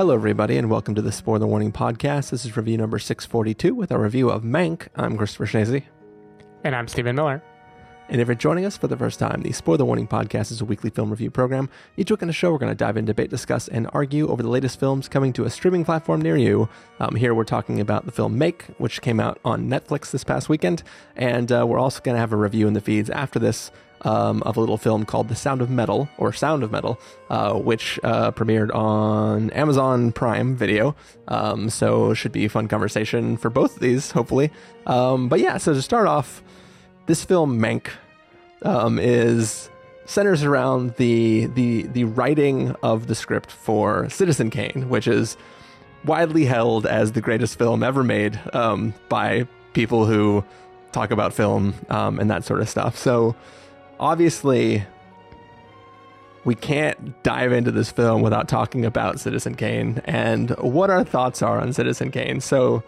Hello, everybody, and welcome to the Spoiler Warning Podcast. This is review number 642 with our review of Mank. I'm Christopher Schnese. And I'm Stephen Miller. And if you're joining us for the first time, the Spoiler Warning Podcast is a weekly film review program. Each week on the show, we're going to dive in, debate, discuss, and argue over the latest films coming to a streaming platform near you. Um, here, we're talking about the film Mank, which came out on Netflix this past weekend. And uh, we're also going to have a review in the feeds after this um, of a little film called The Sound of Metal, or Sound of Metal, uh, which uh, premiered on Amazon Prime Video. Um, so, should be a fun conversation for both of these, hopefully. Um, but yeah, so to start off, this film Mank um, is centers around the the the writing of the script for Citizen Kane, which is widely held as the greatest film ever made um, by people who talk about film um, and that sort of stuff. So obviously, we can't dive into this film without talking about Citizen Kane and what our thoughts are on Citizen Kane. So,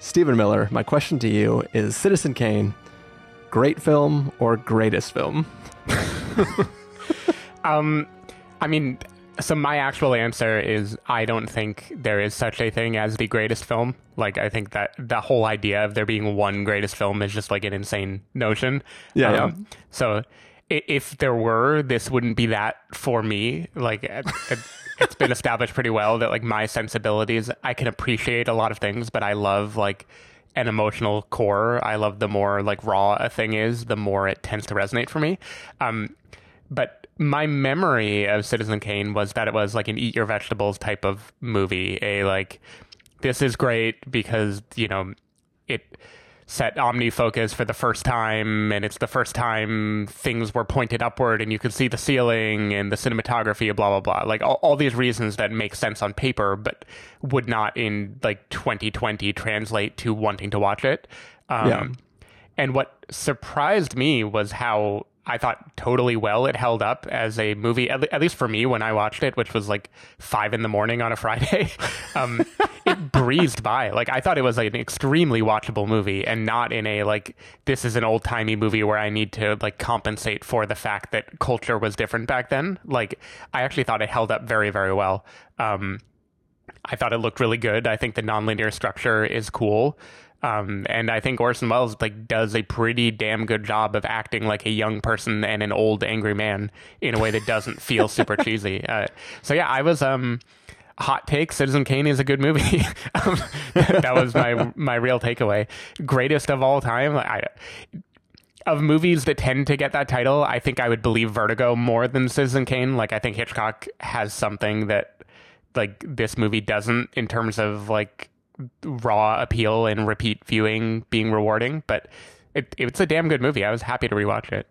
Stephen Miller, my question to you is Citizen Kane great film or greatest film? um, I mean, so my actual answer is I don't think there is such a thing as the greatest film. Like I think that the whole idea of there being one greatest film is just like an insane notion. Yeah. Um, yeah. So if there were, this wouldn't be that for me. Like it, it's been established pretty well that like my sensibilities, I can appreciate a lot of things, but I love like an emotional core. I love the more like raw a thing is, the more it tends to resonate for me. Um, but my memory of Citizen Kane was that it was like an eat your vegetables type of movie. A like, this is great because you know it set OmniFocus for the first time, and it's the first time things were pointed upward, and you could see the ceiling and the cinematography, blah blah blah. Like all, all these reasons that make sense on paper, but would not in like 2020 translate to wanting to watch it. Um, yeah. And what surprised me was how I thought totally well it held up as a movie, at, at, least for me when I watched it, which was like five in the morning on a Friday. um, it breezed by. Like I thought it was like an extremely watchable movie and not in a like, this is an old timey movie where I need to like compensate for the fact that culture was different back then. Like I actually thought it held up very, very well. Um, I thought it looked really good. I think the nonlinear structure is cool. Um, and I think Orson Welles like does a pretty damn good job of acting like a young person and an old angry man in a way that doesn't feel super cheesy. Uh, so yeah, I was um, hot take. Citizen Kane is a good movie. um, that was my my real takeaway. Greatest of all time. I, of movies that tend to get that title, I think I would believe Vertigo more than Citizen Kane. Like I think Hitchcock has something that like this movie doesn't in terms of like raw appeal and repeat viewing being rewarding. But it, it's a damn good movie. I was happy to rewatch it.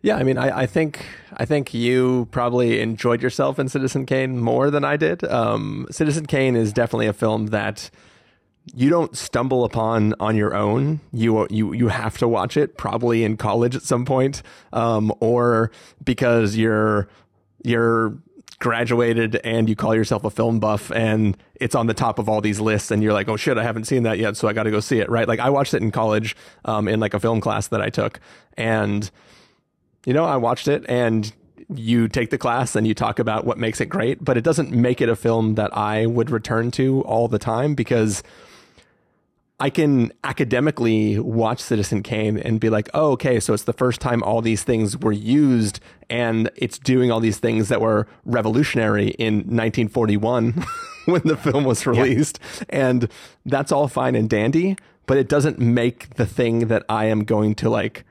Yeah, I mean, I, I think I think you probably enjoyed yourself in Citizen Kane more than I did. Um, Citizen Kane is definitely a film that you don't stumble upon on your own. You you you have to watch it probably in college at some point, um, or because you're you're graduated and you call yourself a film buff and it's on the top of all these lists and you're like, oh shit, I haven't seen that yet, so I got to go see it, right? Like I watched it in college um, in like a film class that I took, and you know, I watched it and you take the class and you talk about what makes it great, but it doesn't make it a film that I would return to all the time because I can academically watch Citizen Kane and be like, oh, okay, so it's the first time all these things were used and it's doing all these things that were revolutionary in 1941 when the film was released. Yeah. And that's all fine and dandy, but it doesn't make the thing that I am going to like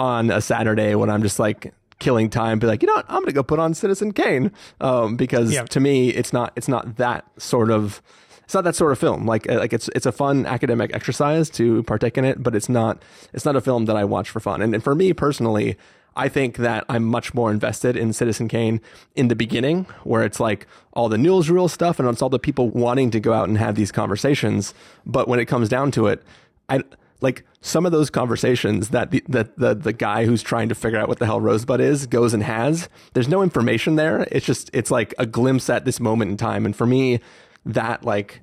on a Saturday when I'm just like killing time be like, you know what, I'm going to go put on Citizen Kane. Um, because yeah. to me, it's not, it's not that sort of, it's not that sort of film. Like uh, like it's it's a fun academic exercise to partake in it, but it's not it's not a film that I watch for fun. And, and for me personally, I think that I'm much more invested in Citizen Kane in the beginning, where it's like all the newsreel stuff and it's all the people wanting to go out and have these conversations. But when it comes down to it, I like some of those conversations that the, the, the, the guy who's trying to figure out what the hell Rosebud is goes and has. There's no information there. It's just, it's like a glimpse at this moment in time. And for me, that like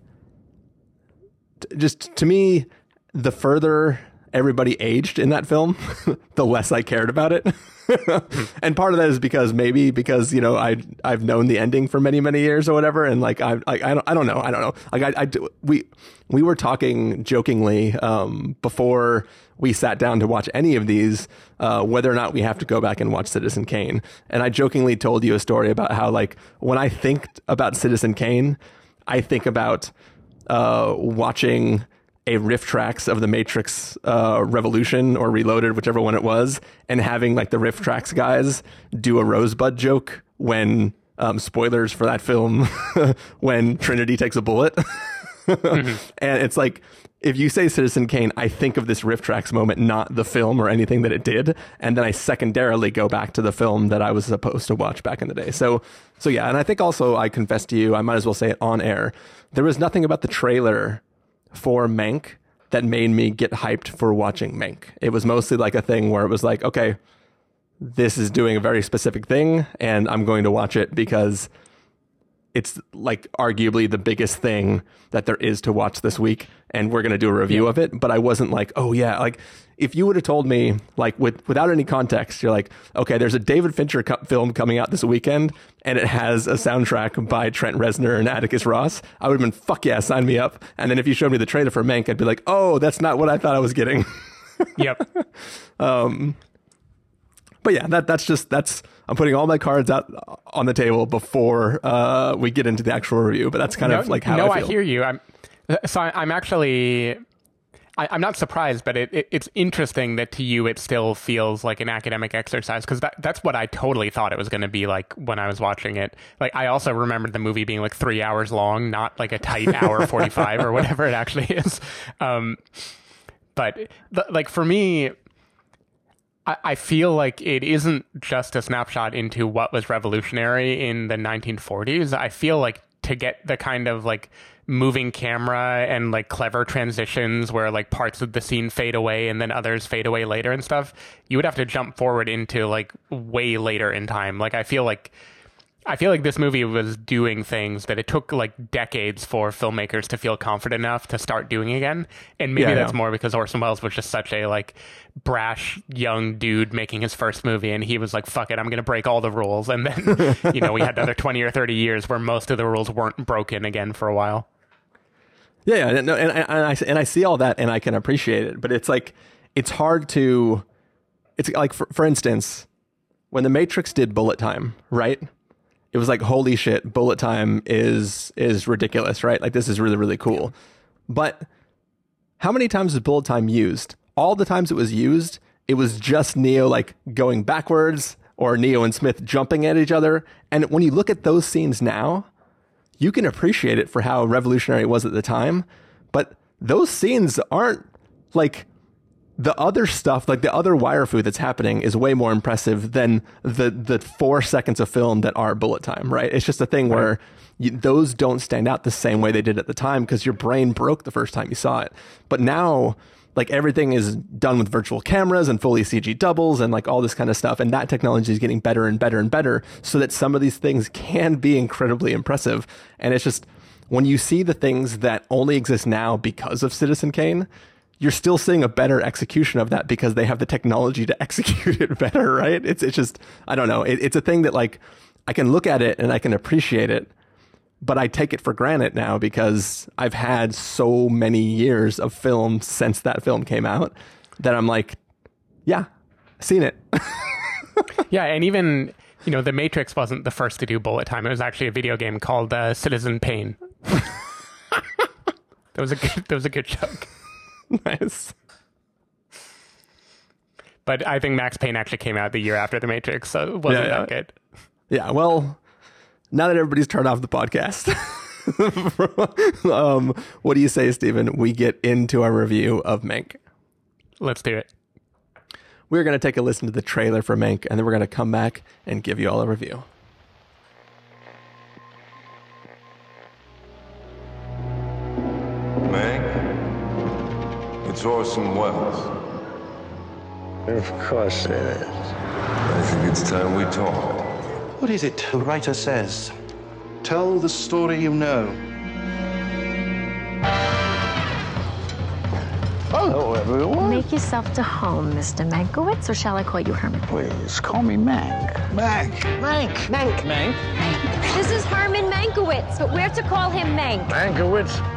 just to me the further everybody aged in that film, the less I cared about it. and part of that is because maybe because you know I I've known the ending for many many years or whatever, and like I I, I don't I don't know I don't know like I, I we we were talking jokingly um, before we sat down to watch any of these uh, whether or not we have to go back and watch Citizen Kane, and I jokingly told you a story about how like when I think about Citizen Kane, I think about uh, watching a RiffTrax of the Matrix uh, Revolution or Reloaded, whichever one it was, and having like the RiffTrax guys do a Rosebud joke when um, spoilers for that film when Trinity takes a bullet. mm-hmm. And it's like if you say Citizen Kane, I think of this RiffTrax moment, not the film or anything that it did, and then I secondarily go back to the film that I was supposed to watch back in the day. So, so yeah, and I think also I confess to you, I might as well say it on air. There was nothing about the trailer for Mank that made me get hyped for watching Mank. It was mostly like a thing where it was like, okay, this is doing a very specific thing, and I'm going to watch it because it's like arguably the biggest thing that there is to watch this week and we're going to do a review yeah. of it but i wasn't like oh yeah like if you would have told me like with without any context you're like okay there's a david fincher film coming out this weekend and it has a soundtrack by trent reznor and atticus ross i would have been fuck yeah sign me up. And then if you showed me the trailer for mank i'd be like oh that's not what i thought i was getting. Yep. Um but yeah that that's just that's I'm putting all my cards out on the table before uh, we get into the actual review. But that's kind no, of like how no, I, I hear you. I'm so I, am actually. I, am not surprised, but it, it, it's interesting that to you it still feels like an academic exercise because that, that's what I totally thought it was going to be like when I was watching it. Like I also remembered the movie being like three hours long, not like a tight hour forty five or whatever it actually is. Um, but like for me, I feel like it isn't just a snapshot into what was revolutionary in the 1940s. I feel like to get the kind of like moving camera and like clever transitions where like parts of the scene fade away and then others fade away later and stuff, you would have to jump forward into like way later in time. Like I feel like I feel like this movie was doing things that it took like decades for filmmakers to feel confident enough to start doing again. And maybe yeah, that's more because Orson Welles was just such a like brash young dude making his first movie and he was like, fuck it, I'm going to break all the rules. And then, you know, we had another 20 or 30 years where most of the rules weren't broken again for a while. Yeah, yeah, no, and, and, I and I see all that and I can appreciate it, but it's like it's hard to it's like for, for instance, when the Matrix did bullet time, right? It was like holy shit bullet time is is ridiculous right? Like this is really really cool. But how many times was bullet time used? All the times it was used it was just neo like going backwards or neo and smith jumping at each other. And when you look at those scenes now you can appreciate it for how revolutionary it was at the time. But those scenes aren't like the other stuff, like the other wire fu that's happening, is way more impressive than the the four seconds of film that are bullet time. Right? It's just a thing right. where you, those don't stand out the same way they did at the time because your brain broke the first time you saw it. But now, like everything is done with virtual cameras and fully CG doubles and like all this kind of stuff, and that technology is getting better and better and better, so that some of these things can be incredibly impressive. And it's just when you see the things that only exist now because of Citizen Kane you're still seeing a better execution of that because they have the technology to execute it better, right? It's it's just I don't know. It, it's a thing that like I can look at it and I can appreciate it, but I take it for granted now because I've had so many years of film since that film came out that I'm like, yeah, seen it. yeah, and even you know, The Matrix wasn't the first to do bullet time. It was actually a video game called uh, Citizen Pain. that was a good, that was a good joke. Nice. But I think Max Payne actually came out the year after The Matrix, so it wasn't yeah, yeah. that good. Yeah, well, now that everybody's turned off the podcast, um, what do you say, Stephen? We get into our review of Mank. Let's do it. We're going to take a listen to the trailer for Mank, and then we're going to come back and give you all a review. It's Orson Welles. Of course it is. I think it's time we talk. What is it the writer says? Tell the story you know. Hello, everyone. Make yourself to home, Mr. Mankiewicz, or shall I call you Herman? Please, call me Mank. Mank. Mank. Mank. Mank. This is Herman Mankiewicz, but we're to call him Mank. Mankiewicz.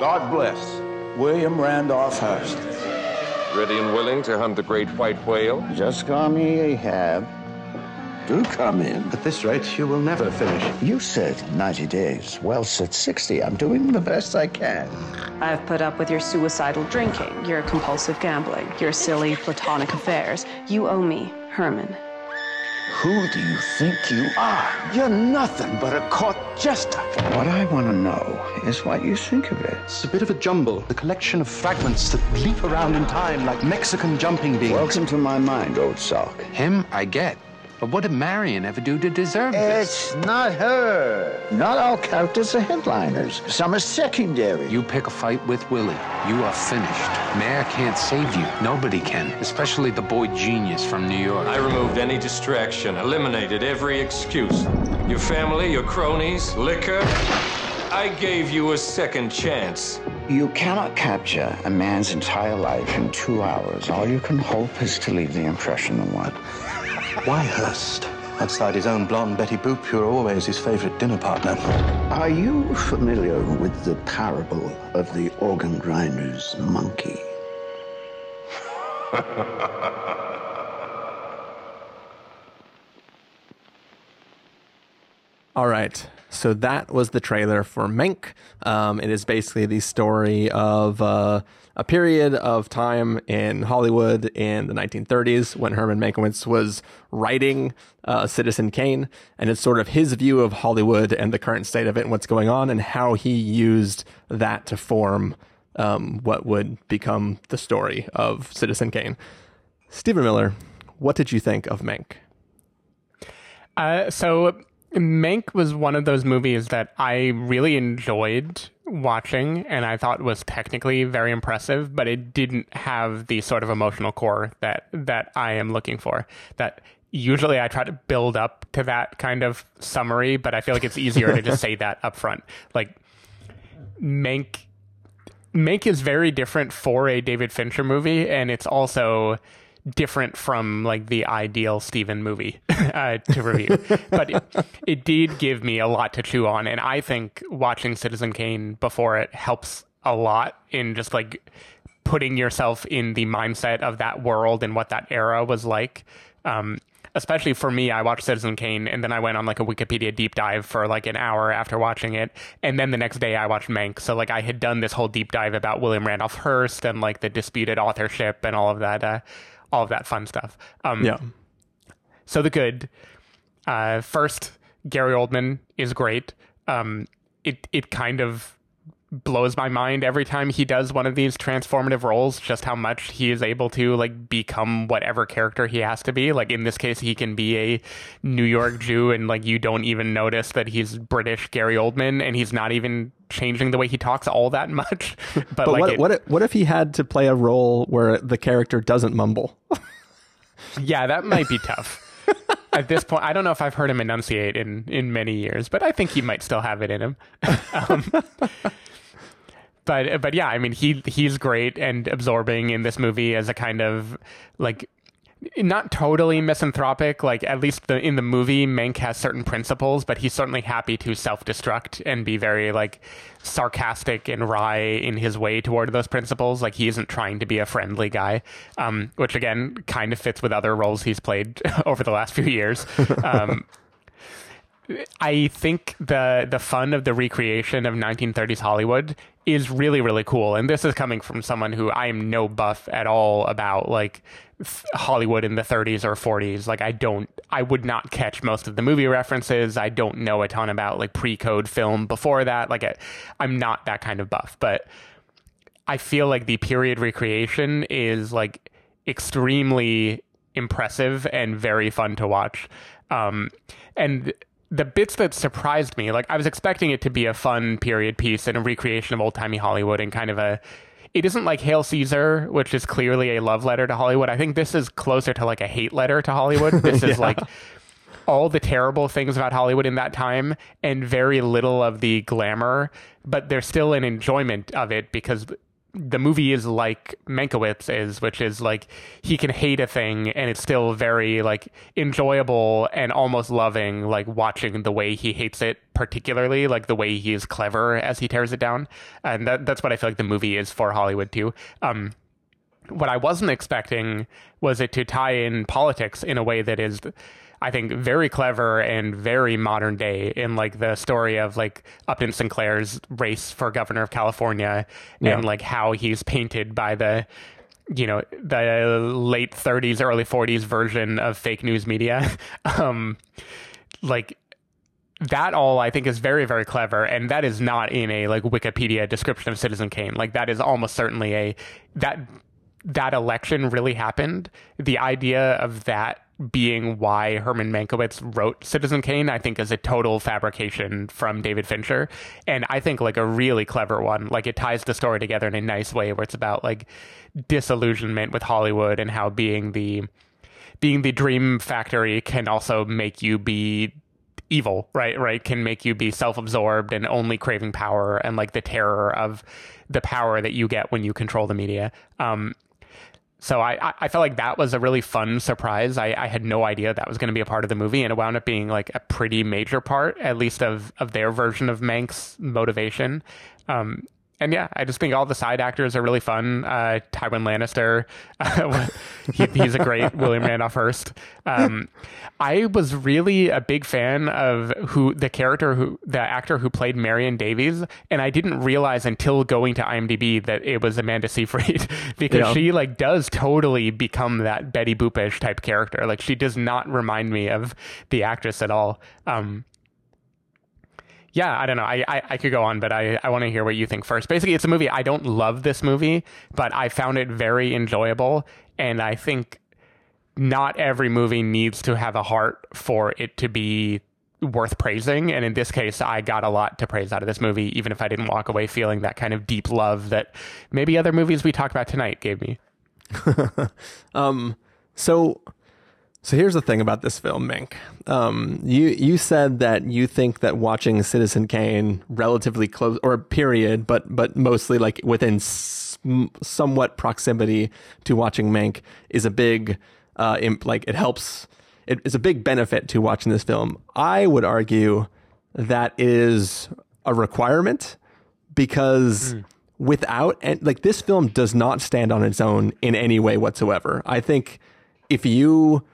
God bless William Randolph Hearst. Ready and willing to hunt the great white whale? Just call me Ahab. Do come in. At this rate, you will never finish. You said 90 days. Well, said 60. I'm doing the best I can. I've put up with your suicidal drinking, your compulsive gambling, your silly platonic affairs. You owe me, Herman. Who do you think you are? You're nothing but a court jester. What I want to know is what you think of it. It's a bit of a jumble, a collection of fragments that leap around in time like Mexican jumping beans. Welcome to my mind, old sock. Him, I get. But what did Marion ever do to deserve this? It's not her. Not all characters are headliners. Some are secondary. You pick a fight with Willie, you are finished. Mayer can't save you. Nobody can, especially the boy genius from New York. I removed any distraction, eliminated every excuse. Your family, your cronies, liquor. I gave you a second chance. You cannot capture a man's entire life in two hours. All you can hope is to leave the impression of one. Why Hearst? Outside his own blonde Betty Boop, you're always his favorite dinner partner. Are you familiar with the parable of the organ grinder's monkey? All right. So that was the trailer for Mank. Um, it is basically the story of uh, a period of time in Hollywood in the 1930s when Herman Mankiewicz was writing uh, Citizen Kane. And it's sort of his view of Hollywood and the current state of it and what's going on and how he used that to form um, what would become the story of Citizen Kane. Stephen Miller, what did you think of Mank? Uh, so Mank was one of those movies that I really enjoyed watching and I thought was technically very impressive, but it didn't have the sort of emotional core that that I am looking for. That usually I try to build up to that kind of summary, but I feel like it's easier to just say that up front. Like Mank Mank is very different for a David Fincher movie and it's also different from like the ideal Steven movie uh, to review, but it, it did give me a lot to chew on, and I think watching Citizen Kane before it helps a lot in just like putting yourself in the mindset of that world and what that era was like. Um, especially for me, I watched Citizen Kane and then I went on like a Wikipedia deep dive for like an hour after watching it. And then the next day I watched Mank. So like I had done this whole deep dive about William Randolph Hearst and like the disputed authorship and all of that. Uh, all of that fun stuff. Um, Yeah. So the good. Uh, first, Gary Oldman is great. Um, it it kind of blows my mind every time he does one of these transformative roles just how much he is able to like become whatever character he has to be like in this case he can be a new york jew and like you don't even notice that he's british gary oldman and he's not even changing the way he talks all that much but, But like what, it- what, if, what if he had to play a role where the character doesn't mumble? Yeah, that might be tough. At this point, I don't know if I've heard him enunciate in in many years, but I think he might still have it in him. Um, but but yeah, I mean he he's great and absorbing in this movie as a kind of like not totally misanthropic. Like at least the, in the movie, Mank has certain principles, but he's certainly happy to self-destruct and be very like sarcastic and wry in his way toward those principles. Like he isn't trying to be a friendly guy, um, which again kind of fits with other roles he's played over the last few years. Um, I think the the fun of the recreation of 1930s Hollywood is really really cool, and this is coming from someone who I am no buff at all about like Hollywood in the 30s or 40s. Like I don't, I would not catch most of the movie references. I don't know a ton about like pre-code film before that. Like I, I'm not that kind of buff, but I feel like the period recreation is like extremely impressive and very fun to watch. Um, and the bits that surprised me, like I was expecting it to be a fun period piece and a recreation of old timey Hollywood and kind of a. It isn't like Hail Caesar, which is clearly a love letter to Hollywood. I think this is closer to like a hate letter to Hollywood. This is like all the terrible things about Hollywood in that time and very little of the glamour, but there's still an enjoyment of it because the movie is like Mankiewicz is, which is like he can hate a thing and it's still very like enjoyable and almost loving, like watching the way he hates it, particularly like the way he is clever as he tears it down. And that, that's what I feel like the movie is for Hollywood too. Um, what I wasn't expecting was it to tie in politics in a way that is, I think, very clever and very modern day in like the story of like Upton Sinclair's race for governor of California Yeah. and like how he's painted by the you know the late 30s early 40s version of fake news media um like that all I think is very, very clever, and that is not in a like Wikipedia description of Citizen Kane. Like that is almost certainly a that that election really happened. The idea of that being why Herman Mankiewicz wrote Citizen Kane, I think, is a total fabrication from David Fincher, and I think like a really clever one. Like it ties the story together in a nice way, where it's about like disillusionment with Hollywood and how being the being the dream factory can also make you be evil, right? Right? Can make you be self-absorbed and only craving power and like the terror of the power that you get when you control the media. Um, so I, I- felt like that was a really fun surprise. I, I had no idea that was going to be a part of the movie, and it wound up being like a pretty major part, at least of of their version of Mank's motivation. Um, and yeah, I just think all the side actors are really fun. Uh, Tywin Lannister, he, he's a great William Randolph Hearst. Um, I was really a big fan of who the character who the actor who played Marion Davies, and I didn't realize until going to IMDb that it was Amanda Seyfried because Yeah. she like does totally become that Betty Boopish type character. Like she does not remind me of the actress at all. Um, yeah, I don't know. I, I, I could go on, but I, I want to hear what you think first. Basically, it's a movie. I don't love this movie, but I found it very enjoyable. And I think not every movie needs to have a heart for it to be worth praising. And in this case, I got a lot to praise out of this movie, even if I didn't walk away feeling that kind of deep love that maybe other movies we talked about tonight gave me. Um, so, so here's the thing about this film, Mank. Um, you you said that you think that watching Citizen Kane relatively close or period, but but mostly like within s- somewhat proximity to watching Mank is a big uh, imp, like it helps. It is a big benefit to watching this film. I would argue that is a requirement because without and like this film does not stand on its own in any way whatsoever. I think if you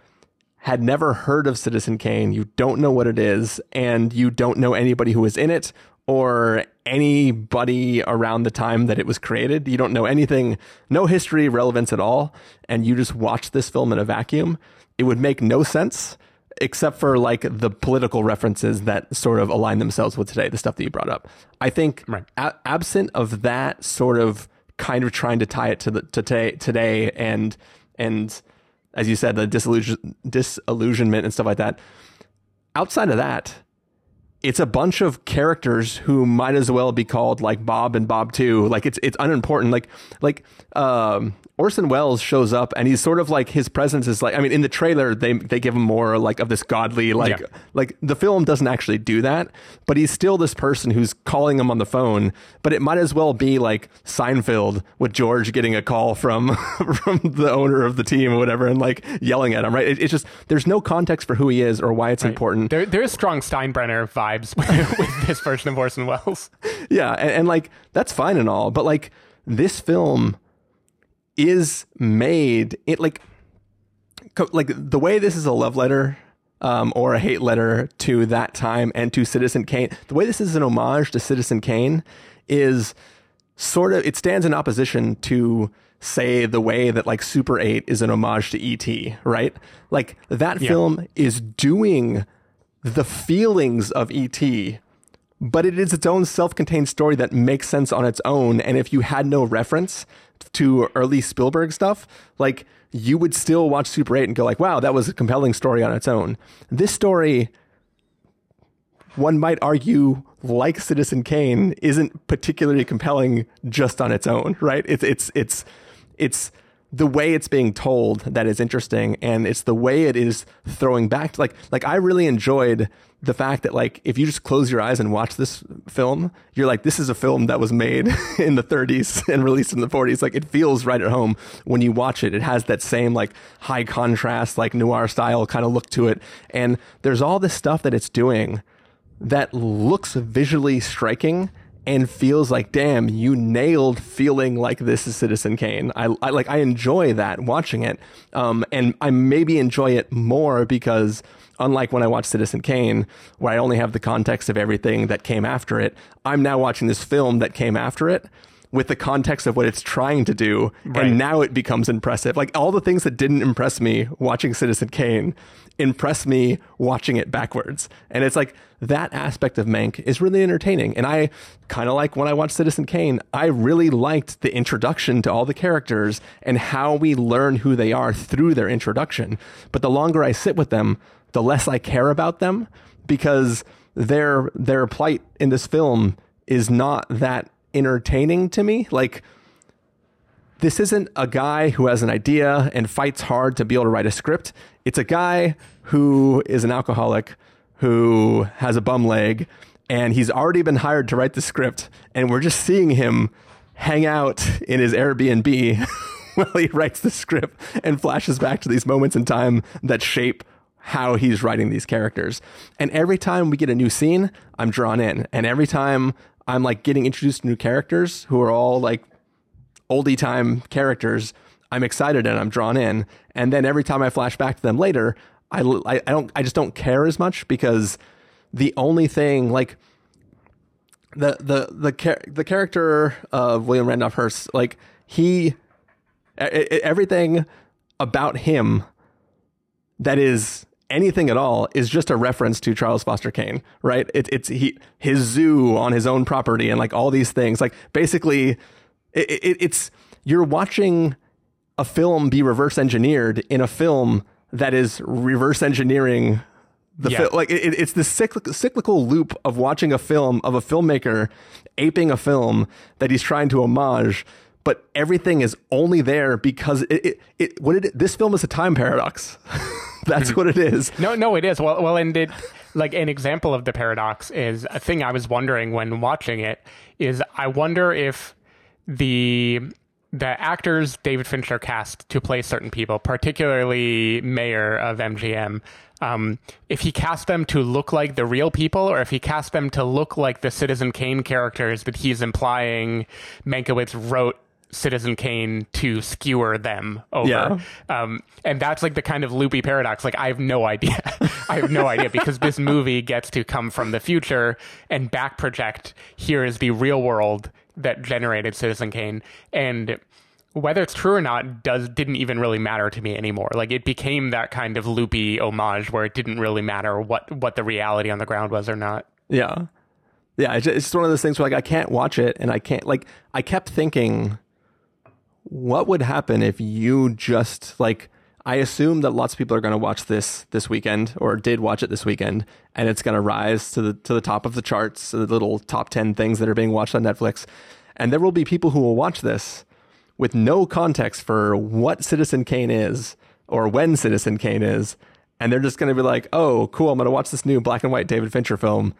had never heard of Citizen Kane, you don't know what it is, and you don't know anybody who was in it or anybody around the time that it was created, you don't know anything, no history relevance at all, and you just watch this film in a vacuum, it would make no sense except for like the political references that sort of align themselves with today, the stuff that you brought up. I think Right. a- absent of that sort of kind of trying to tie it to the to today, today and and as you said, the disillusion, disillusionment and stuff like that. Outside of that, it's a bunch of characters who might as well be called like Bob and Bob too. Like it's it's unimportant. Like like um, Orson Welles shows up and he's sort of like his presence is like I mean in the trailer they they give him more like of this godly like Yeah. like the film doesn't actually do that, but he's still this person who's calling him on the phone. But it might as well be like Seinfeld with George getting a call from from the owner of the team or whatever and like yelling at him. Right? It, it's just there's no context for who he is or why it's important. There, there is strong Steinbrenner vibes with, this version of Orson Welles. yeah and, and like that's fine and all but like this film is made it like co- like the way this is a love letter um, or a hate letter to that time and to Citizen Kane. The way this is an homage to Citizen Kane is sort of it stands in opposition to say the way that like Super 8 is an homage to ET, right? Like that Yeah. film is doing the feelings of ET but it is its own self-contained story that makes sense on its own. And if you had no reference to early Spielberg stuff, like you would still watch Super 8 and go like, wow, that was a compelling story on its own. This story, one might argue, like Citizen Kane, isn't particularly compelling just on its own, right? It's it's it's it's the way it's being told that is interesting and it's the way it is throwing back to, like like I really enjoyed the fact that like if you just close your eyes and watch this film you're like this is a film that was made in the 30s and released in the 40s like it feels right at home when you watch it. It has that same like high contrast like noir style kind of look to it. And there's all this stuff that it's doing that looks visually striking and feels like, damn, you nailed feeling like this is Citizen Kane. I, I like I enjoy that watching it, um, and I maybe enjoy it more because unlike when I watch Citizen Kane, where I only have the context of everything that came after it, I'm now watching this film that came after it with the context of what it's trying to do. Right. And now it becomes impressive. Like all the things that didn't impress me watching Citizen Kane impress me watching it backwards. And it's like that aspect of Mank is really entertaining. And I kind of like when I watched Citizen Kane, I really liked the introduction to all the characters and how we learn who they are through their introduction. But the longer I sit with them, the less I care about them because their their plight in this film is not that entertaining to me. Like, this isn't a guy who has an idea and fights hard to be able to write a script. It's a guy who is an alcoholic who has a bum leg and he's already been hired to write the script. And we're just seeing him hang out in his Airbnb while he writes the script and flashes back to these moments in time that shape how he's writing these characters. And every time we get a new scene, I'm drawn in. And every time I'm like getting introduced to new characters who are all like oldie time characters, I'm excited and I'm drawn in. And then every time I flash back to them later, I, I, I don't I just don't care as much because the only thing like the the the char- the character of William Randolph Hearst like he everything about him that is anything at all is just a reference to Charles Foster Kane, right? It, it's he his zoo on his own property and like all these things. Like basically, it, it, it's you're watching a film be reverse engineered in a film that is reverse engineering the Yeah. film. Like it, it's the cyclical, cyclical loop of watching a film of a filmmaker aping a film that he's trying to homage. But everything is only there because it, it, it what it this film is a time paradox. That's what it is. No, no, it is. Well, well, and it, like an example of the paradox is a thing I was wondering when watching it is I wonder if the the actors David Fincher cast to play certain people, particularly Mayer of MGM, um, if he cast them to look like the real people, or if he cast them to look like the Citizen Kane characters that he's implying Mankiewicz wrote Citizen Kane to skewer them over. Yeah. Um, and that's like the kind of loopy paradox. Like, I have no idea. I have no idea because this movie gets to come from the future and back project here is the real world that generated Citizen Kane. And whether it's true or not does didn't even really matter to me anymore. Like it became that kind of loopy homage where it didn't really matter what what the reality on the ground was or not. Yeah. Yeah. It's just, one of those things where like I can't watch it and I can't like I kept thinking what would happen if you just like I assume that lots of people are going to watch this this weekend or did watch it this weekend and it's going to rise to the to the top of the charts, the little top 10 things that are being watched on Netflix. And there will be people who will watch this with no context for what Citizen Kane is or when Citizen Kane is and they're just going to be like, "Oh, cool, I'm going to watch this new black and white David Fincher film."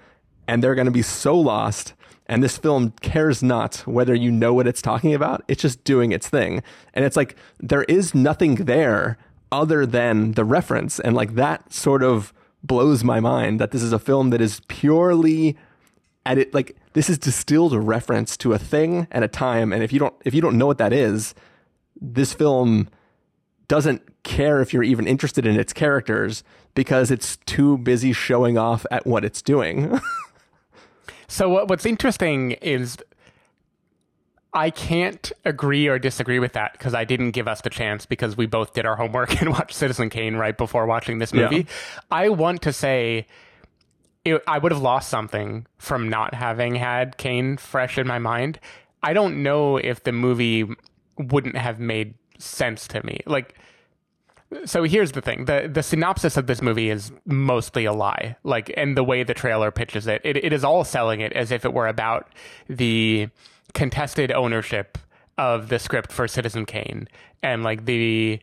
And they're going to be so lost and this film cares not whether you know what it's talking about. It's just doing its thing. And it's like there is nothing there other than the reference. And like that sort of blows my mind that this is a film that is purely at it like this is distilled reference to a thing and a time. And if you don't if you don't know what that is, this film doesn't care if you're even interested in its characters because it's too busy showing off at what it's doing. So what, what's interesting is I can't agree or disagree with that because I didn't give us the chance because we both did our homework and watched Citizen Kane right before watching this movie. Yeah. I want to say it, I would have lost something from not having had Kane fresh in my mind. I don't know if the movie wouldn't have made sense to me. Like, so here's the thing: the the synopsis of this movie is mostly a lie. Like, and the way the trailer pitches it, it, it is all selling it as if it were about the contested ownership of the script for Citizen Kane and like the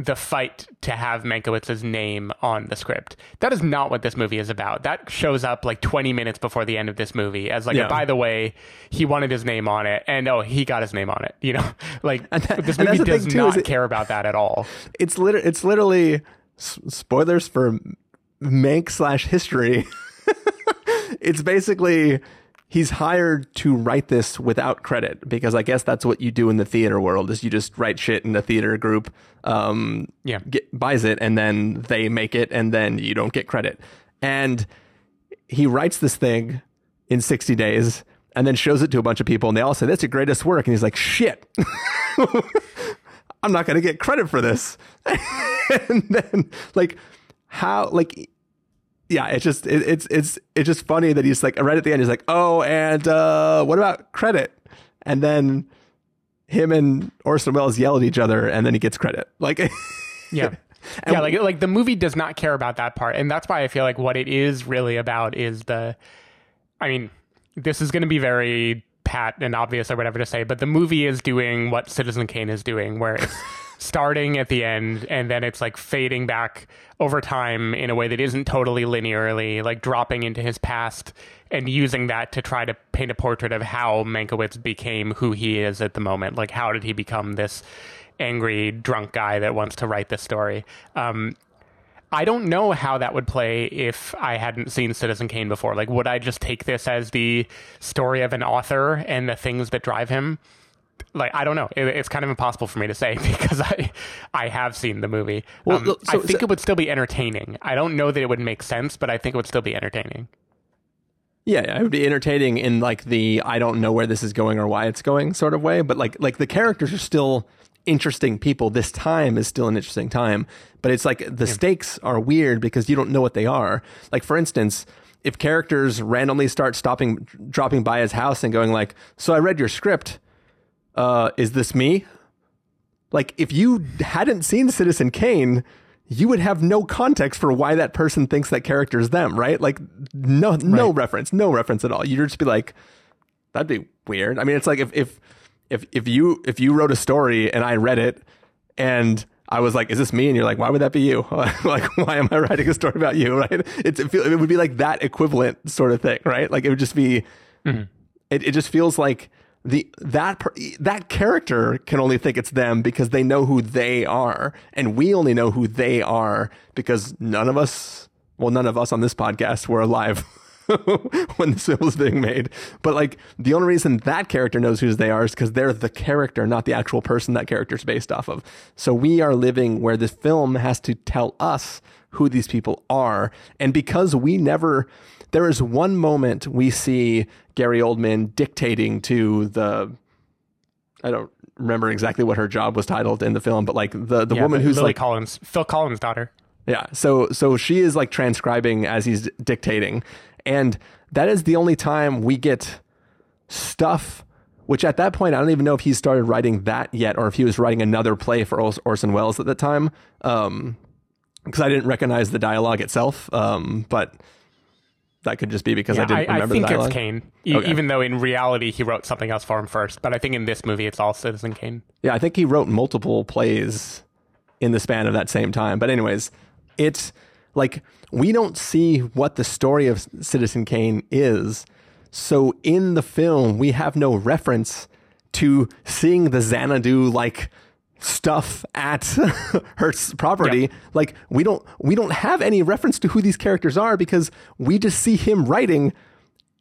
the fight to have Mankowitz's name on the script. That is not what this movie is about. That shows up like 20 minutes before the end of this movie as like, Yeah. a, by the way, he wanted his name on it, and oh, he got his name on it. You know, like that- this movie does too, not it- care about that at all. It's liter- it's literally s- spoilers for Mank slash history. it's basically he's hired to write this without credit because I guess that's what you do in the theater world is you just write shit and the theater group um Yeah. get, buys it and then they make it and then you don't get credit. And he writes this thing in 60 days and then shows it to a bunch of people and they all say that's the greatest work and he's like shit I'm not going to get credit for this. and then like how like yeah, it's just it, it's it's it's just funny that he's like right at the end he's like, "Oh, and uh what about credit?" And then him and Orson Welles yell at each other and then he gets credit. Like Yeah. And- yeah, like like the movie does not care about that part, and that's why I feel like what it is really about is the. I mean, this is going to be very pat and obvious or whatever to say, but the movie is doing what Citizen Kane is doing, where it's starting at the end and then it's like fading back over time in a way that isn't totally linearly, like dropping into his past and using that to try to paint a portrait of how Mankiewicz became who he is at the moment. Like, how did he become this angry drunk guy that wants to write this story? Um, I don't know how that would play if I hadn't seen Citizen Kane before. Like, would I just take this as the story of an author and the things that drive him? Like, I don't know. It, it's kind of impossible for me to say because I I have seen the movie. Well, Um, look, I think so- it would still be entertaining. I don't know that it would make sense, but I think it would still be entertaining. Yeah, yeah, it would be entertaining in like the I don't know where this is going or why it's going sort of way, but like like the characters are still interesting people. This time is still an interesting time, but it's like the stakes are weird because you don't know what they are. Like for instance, if characters randomly start stopping dropping by his house and going like, "So I read your script. Uh is this me?" Like if you hadn't seen Citizen Kane, you would have no context for why that person thinks that character is them, right? Like no no reference, no reference at all. You'd just be like, that'd be weird. I mean, it's like if if if if you if you wrote a story and I read it and I was like, "Is this me?" and you're like, "Why would that be you? like, why am I writing a story about you?" Right? It's, it, feel, it would be like that equivalent sort of thing, right? Like it would just be. Mm-hmm. It, it just feels like the that that character can only think it's them because they know who they are, and we only know who they are because none of us, well, none of us on this podcast were alive when this film was being made. But like the only reason that character knows who they are is because they're the character, not the actual person that character's based off of. So we are living where this film has to tell us who these people are, and because we never there is one moment we see Gary Oldman dictating to the I don't remember exactly what her job was titled in the film, but like the the Yeah, woman who's Lily like Collins, Phil Collins' daughter. yeah. So so she is like transcribing as he's dictating. And that is the only time we get stuff which at that point I don't even know if he started writing that yet or if he was writing another play for Ors- Orson Welles at the time. Um because I didn't recognize the dialogue itself. Um but that could just be because I didn't I, remember think the dialogue. it's Kane, e- Okay. even though in reality he wrote something else for him first. But I think in this movie it's all Citizen Kane. Yeah, I think he wrote multiple plays in the span of that same time. But anyways, it's like we don't see what the story of Citizen Kane is. So in the film, we have no reference to seeing the Xanadu like stuff at her property. Yep. Like we don't we don't have any reference to who these characters are because we just see him writing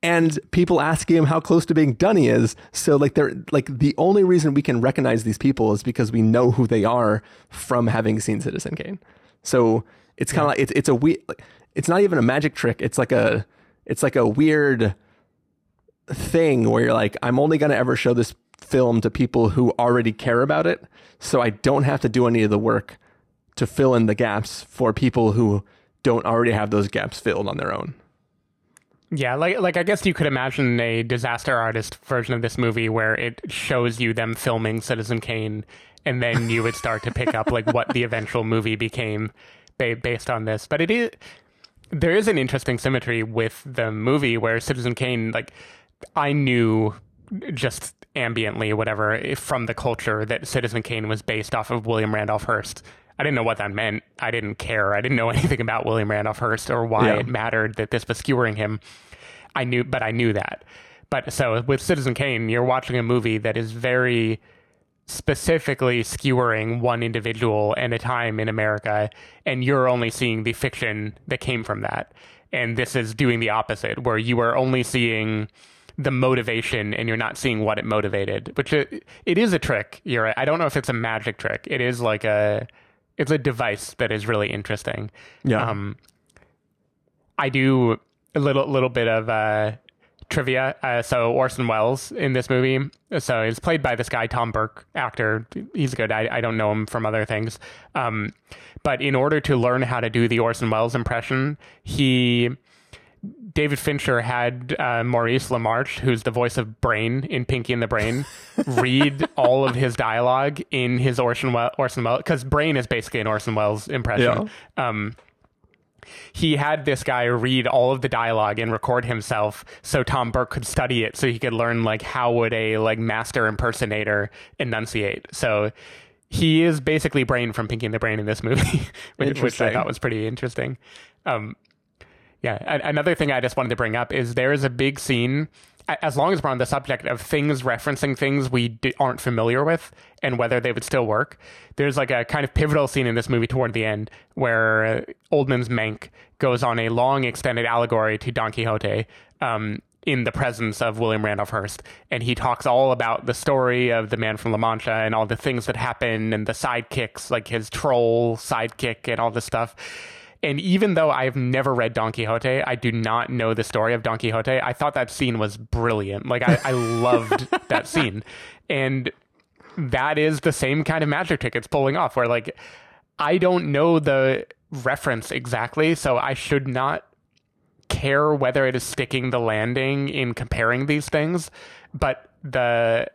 and people asking him how close to being done he is. So like they're like the only reason we can recognize these people is because we know who they are from having seen Citizen Kane. So it's kind of like it's it's a weird. Like, it's not even a magic trick. It's like a it's like a weird thing where you're like, I'm only going to ever show this film to people who already care about it, so I don't have to do any of the work to fill in the gaps for people who don't already have those gaps filled on their own. Yeah, like like I guess you could imagine a disaster artist version of this movie where it shows you them filming Citizen Kane, and then you would start to pick up like what the eventual movie became based on this. But it is there is an interesting symmetry with the movie where Citizen Kane, like I knew just ambiently, whatever, from the culture that Citizen Kane was based off of William Randolph Hearst. I didn't know what that meant. I didn't care. I didn't know anything about William Randolph Hearst or why Yeah. it mattered that this was skewering him. I knew, but I knew that. But so with Citizen Kane, you're watching a movie that is very specifically skewering one individual and a time in America, and you're only seeing the fiction that came from that. And this is doing the opposite, where you are only seeing the motivation and you're not seeing what it motivated, which it, it is a trick. You're right. I don't know if it's a magic trick. It is like a, it's a device that is really interesting. Yeah. Um, I do a little little bit of uh, trivia. Uh, so Orson Welles in this movie, so he's played by this guy Tom Burke, actor. He's good. I, I don't know him from other things, um, but in order to learn how to do the Orson Welles impression, he. David Fincher had uh, Maurice LaMarche, who's the voice of Brain in Pinky and the Brain, read all of his dialogue in his Orson Welles, Orson Welles, because Brain is basically an Orson Welles impression. Um, he had this guy read all of the dialogue and record himself so Tom Burke could study it so he could learn like how would a like master impersonator enunciate. So he is basically Brain from Pinky and the Brain in this movie, which, which I thought was pretty interesting. Um, yeah, another thing I just wanted to bring up is there is a big scene. As long as we're on the subject of things referencing things we d- aren't familiar with and whether they would still work, there's like a kind of pivotal scene in this movie toward the end where uh, Oldman's Mank goes on a long extended allegory to Don Quixote. Um, in the presence of William Randolph Hearst. And he talks all about the story of the man from La Mancha and all the things that happen and the sidekicks, like his troll sidekick and all this stuff. And even though I've never read Don Quixote, I do not know the story of Don Quixote. I thought that scene was brilliant. Like I, I loved that scene. And that is the same kind of magic trick it's pulling off where like I don't know the reference exactly, so I should not care whether it is sticking the landing in comparing these things, but the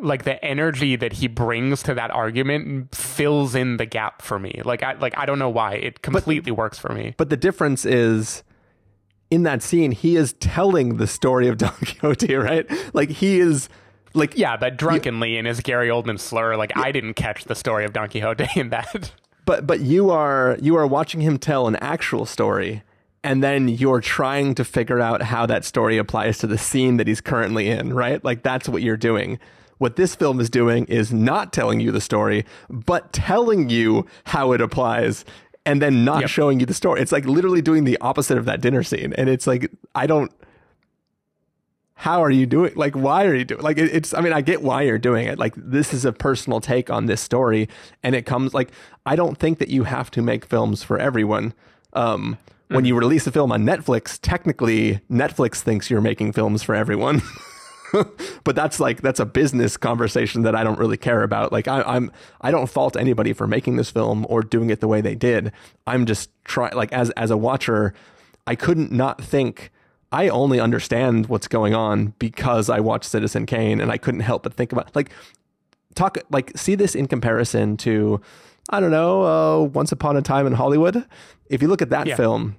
like the energy that he brings to that argument fills in the gap for me. Like I like I don't know why it completely works for me. But the difference is in that scene, he is telling the story of Don Quixote, right? Like he is like Yeah, but drunkenly in his Gary Oldman slur, like I didn't catch the story of Don Quixote in that. but but you are you are watching him tell an actual story and then you're trying to figure out how that story applies to the scene that he's currently in, right? Like that's what you're doing. What this film is doing is not telling you the story, but telling you how it applies and then not Yep. showing you the story. It's like literally doing the opposite of that dinner scene. And it's like I don't how are you doing like why are you doing like it, it's i mean i get why you're doing it like this is a personal take on this story and it comes like i don't think that you have to make films for everyone um when you release a film on netflix technically netflix thinks you're making films for everyone but that's like that's a business conversation that I don't really care about. Like I, I'm I don't fault anybody for making this film or doing it the way they did. I'm just try like as as a watcher, I couldn't not think. I only understand what's going on because I watched Citizen Kane, and I couldn't help but think about like talk like see this in comparison to I don't know uh, Once Upon a Time in Hollywood. If you look at that Yeah. film,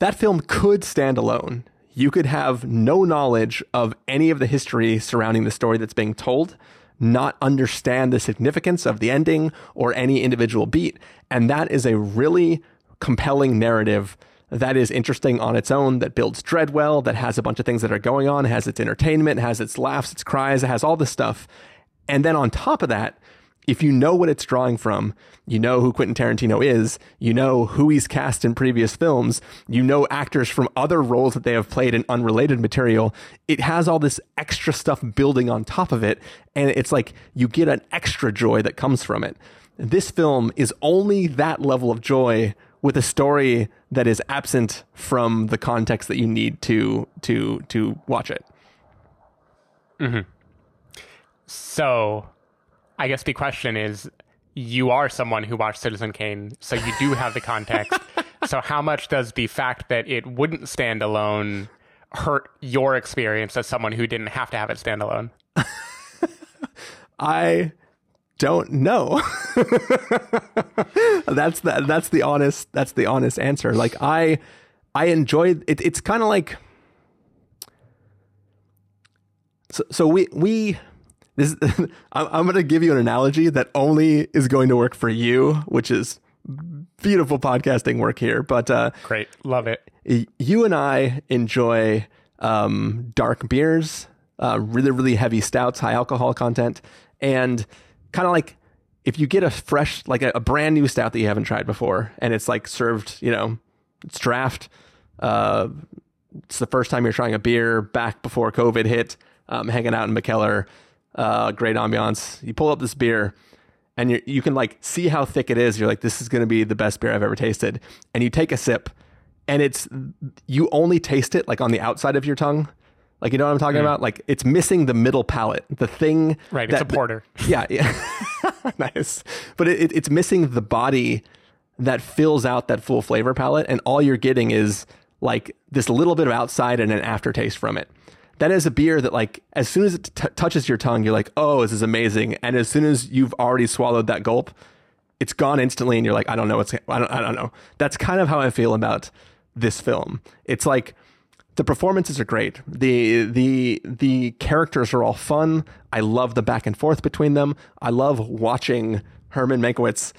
that film could stand alone. You could have no knowledge of any of the history surrounding the story that's being told, not understand the significance of the ending or any individual beat. And that is a really compelling narrative that is interesting on its own, that builds dread well, that has a bunch of things that are going on, has its entertainment, has its laughs, its cries, it has all this stuff. And then on top of that, if you know what it's drawing from, you know who Quentin Tarantino is, you know who he's cast in previous films, you know actors from other roles that they have played in unrelated material, it has all this extra stuff building on top of it. And it's like you get an extra joy that comes from it. This film is only that level of joy with a story that is absent from the context that you need to to to watch it. Mm-hmm. So, I guess the question is you are someone who watched Citizen Kane, so you do have the context. so how much does the fact that it wouldn't stand alone hurt your experience as someone who didn't have to have it stand alone? I don't know. that's the that's the honest that's the honest answer. Like I I enjoyed it. It's kind of like so, so we we this I'm, I'm going to give you an analogy that only is going to work for you, which is beautiful podcasting work here. But uh, great, love it. You and I enjoy um, dark beers, uh, really really heavy stouts, high alcohol content, and kind of like if you get a fresh like a, a, brand new stout that you haven't tried before, and it's like served, you know, it's draft. Uh, it's the first time you're trying a beer back before COVID hit. Um, hanging out in Mikkeller, uh, great ambiance. You pull up this beer, and you you can like see how thick it is. You're like, this is going to be the best beer I've ever tasted. And you take a sip, and it's you only taste it like on the outside of your tongue. Like you know what I'm talking mm. about? Like it's missing the middle palate, the thing. Right, that, it's a porter. Yeah, yeah. nice. But it, it, it's missing the body that fills out that full flavor palette, and all you're getting is like this little bit of outside and an aftertaste from it that is a beer that like as soon as it t- touches your tongue you're like oh this is amazing. And as soon as you've already swallowed that gulp it's gone instantly and you're like i don't know what's i don't, I don't know. That's kind of how i feel about this film. It's like the performances are great. The the the characters are all fun. I love the back and forth between them. I love watching herman mankiewicz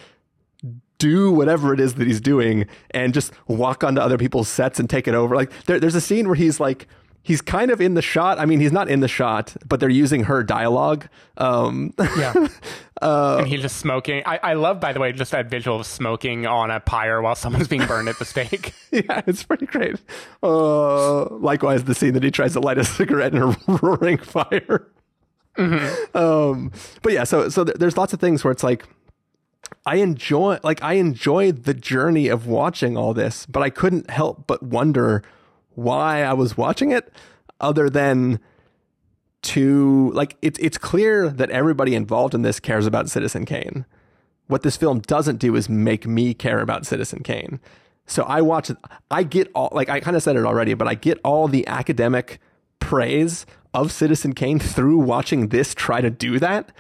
do whatever it is that he's doing and just walk onto other people's sets and take it over. Like there, there's a scene where he's like he's kind of in the shot. I mean, he's not in the shot, but they're using her dialogue. Um, yeah. uh, and he's just smoking. I, I love, by the way, just that visual of smoking on a pyre while someone's being burned at the stake. yeah, it's pretty great. Uh, likewise, the scene that he tries to light a cigarette in a roaring fire. Mm-hmm. Um, but yeah, so so there's lots of things where it's like I enjoy like I enjoyed the journey of watching all this, but I couldn't help but wonder why I was watching it other than to like it's it's clear that everybody involved in this cares about Citizen Kane. What this film doesn't do is make me care about Citizen Kane. So I watch it I get all like I kind of said it already, but I get all the academic praise of Citizen Kane through watching this try to do that.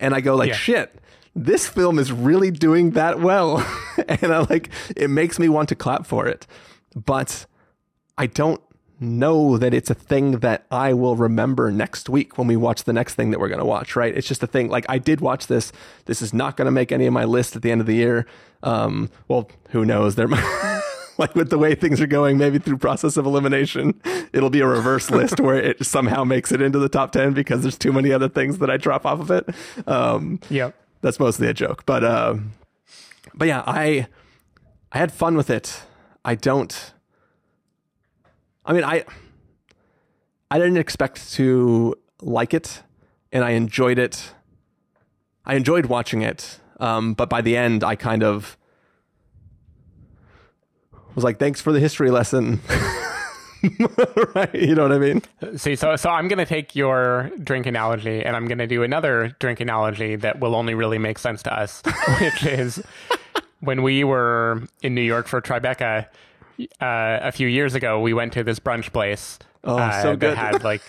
And I go like, yeah. shit, this film is really doing that well. and I like it makes me want to clap for it. But I don't know that it's a thing that I will remember next week when we watch the next thing that we're going to watch, right? It's just a thing. Like I did watch this. This is not going to make any of my list at the end of the year. Um, well, who knows? There, like with the way things are going, maybe through process of elimination, it'll be a reverse list where it somehow makes it into the top 10 because there's too many other things that I drop off of it. Um, yeah, that's mostly a joke, but, uh, but yeah, I, I had fun with it. I don't, I mean, I I didn't expect to like it, and I enjoyed it. I enjoyed watching it, um, but by the end, I kind of was like, "Thanks for the history lesson." right? You know what I mean? See, so so I'm going to take your drink analogy, and I'm going to do another drink analogy that will only really make sense to us, which is when we were in New York for Tribeca uh, a few years ago, we went to this brunch place oh, uh, so that had like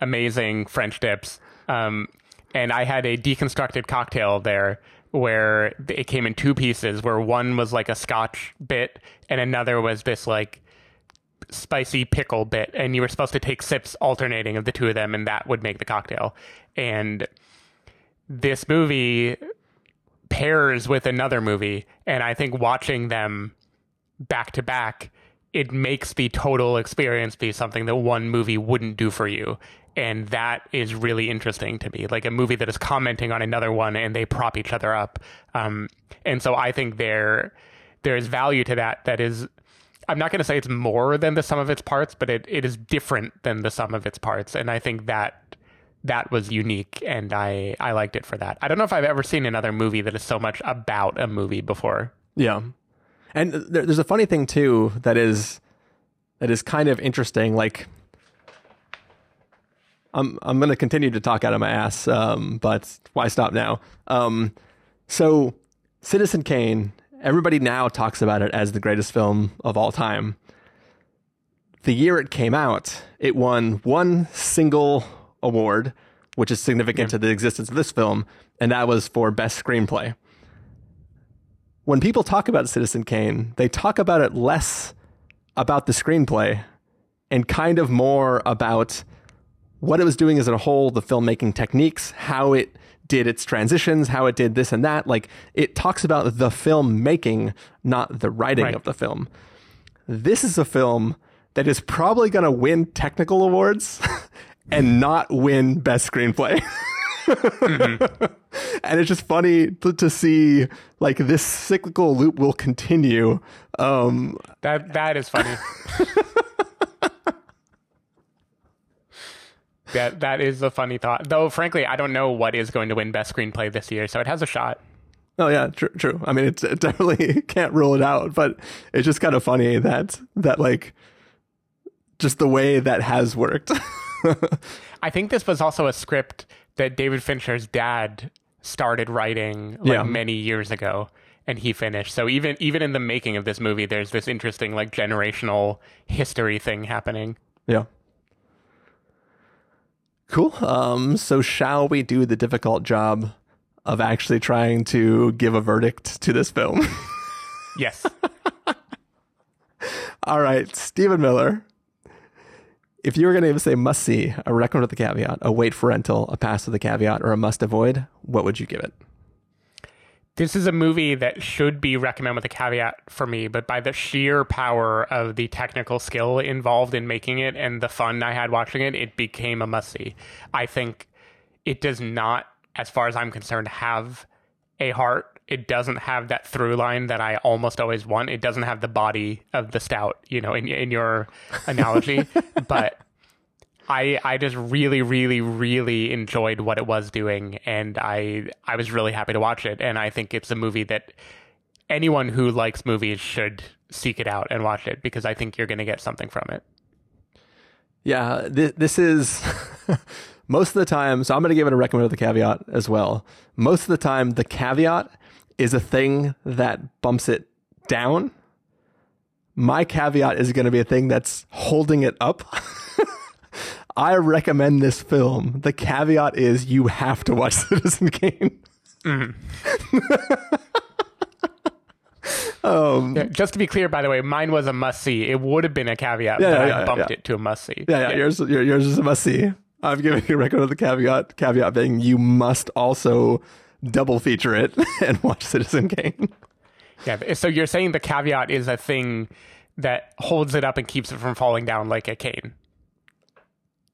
amazing French dips. Um, and I had a deconstructed cocktail there where it came in two pieces, where one was like a scotch bit and another was this like spicy pickle bit. And you were supposed to take sips alternating of the two of them, and that would make the cocktail. And this movie pairs with another movie. And I think watching them back to back, it makes the total experience be something that one movie wouldn't do for you. And that is really interesting to me. Like a movie that is commenting on another one and they prop each other up. Um, and so I think there there is value to that that is I'm not going to say it's more than the sum of its parts, but it, it is different than the sum of its parts. And I think that that was unique and I, I liked it for that. I don't know if I've ever seen another movie that is so much about a movie before. Yeah. And there, there's a funny thing too that is that is kind of interesting. Like, I'm I'm going to continue to talk out of my ass, um, but why stop now? Um, so, Citizen Kane everybody now talks about it as the greatest film of all time. The year it came out, it won one single award, which is significant to the existence of this film, and that was for best screenplay. When people talk about Citizen Kane, they talk about it less about the screenplay and kind of more about what it was doing as a whole, the filmmaking techniques, how it did its transitions, how it did this and that. Like it talks about the filmmaking, not the writing Right. of the film. This is a film that is probably going to win technical awards and not win best screenplay. Mm-hmm. And it's just funny to, to see like this cyclical loop will continue. Um, That that is funny. that that is a funny thought. Though frankly, I don't know what is going to win best screenplay this year, so it has a shot. Oh yeah, true. True. I mean, it's, it definitely can't rule it out, but it's just kind of funny that that like just the way that has worked. I think this was also a script that David Fincher's dad started writing like Yeah. many years ago and he finished. So even even in the making of this movie there's this interesting like generational history thing happening. yeah. Cool. Um. So shall we do the difficult job of actually trying to give a verdict to this film? Yes. All right, Stephen Miller. If you were going to say must see, a recommend with the caveat, a wait for rental, a pass with the caveat, or a must avoid, what would you give it? this is a movie that should be recommended with a caveat for me, but by the sheer power of the technical skill involved in making it and the fun I had watching it, it became a must see. I think it does not, as far as I'm concerned, have a heart. It doesn't have that through line that I almost always want. It doesn't have the body of the stout, you know, in in your analogy. but I I just really really really enjoyed what it was doing and I I was really happy to watch it and I think it's a movie that anyone who likes movies should seek it out and watch it because I think you're going to get something from it. Yeah, this, this is most of the time. So I'm going to give it a recommend with a caveat as well. Most of the time, the caveat is a thing that bumps it down. My caveat is going to be a thing that's holding it up. I recommend this film. The caveat is you have to watch Citizen Kane. Mm-hmm. Um, yeah, just to be clear, by the way, mine was a must see. It would have been a caveat, Yeah, but yeah, I bumped it to a must see. Yeah, yeah, yours, yours is a must see. I'm giving you a record of the caveat. Caveat being you must also double feature it and watch Citizen Kane. Yeah. So you're saying the caveat is a thing that holds it up and keeps it from falling down like a cane.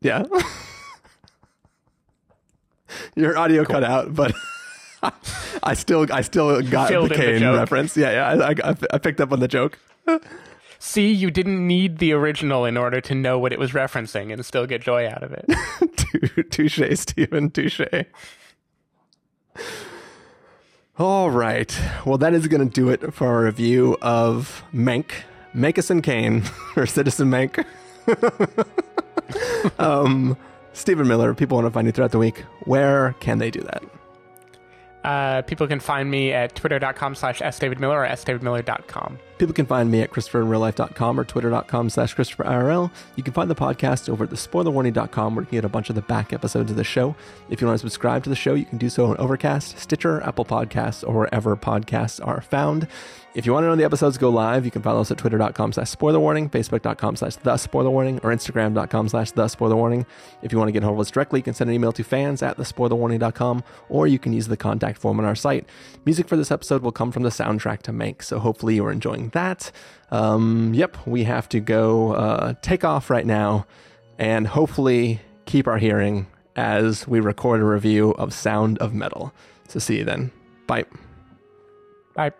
Yeah. Your audio cut out, but I still, I still got Filled the cane the reference. Yeah, yeah, I, I, I picked up on the joke. See, you didn't need the original in order to know what it was referencing and still get joy out of it. touche, Stephen, touche. All right. Well, that is going to do it for our review of Mank, and Kane, or Citizen Mank. um, Stephen Miller, people want to find you throughout the week. Where can they do that? Uh, people can find me at twitter.com slash sdavidmiller or sdavidmiller.com. People can find me at ChristopherInRealLife.com or Twitter.com slash ChristopherIRL. You can find the podcast over at thespoilerwarning.com where you can get a bunch of the back episodes of the show. If you want to subscribe to the show, you can do so on Overcast, Stitcher, Apple Podcasts, or wherever podcasts are found. If you want to know when the episodes go live, you can follow us at twitter.com slash spoiler warning, facebook.com slash the or instagram.com slash the. If you want to get hold of us directly, you can send an email to fans at thespoilerwarning.com, or you can use the contact form on our site. Music for this episode will come from the soundtrack to Mank, so hopefully you are enjoying that. Um, yep, we have to go uh, take off right now and hopefully keep our hearing as we record a review of Sound of Metal. So see you then. Bye. Bye.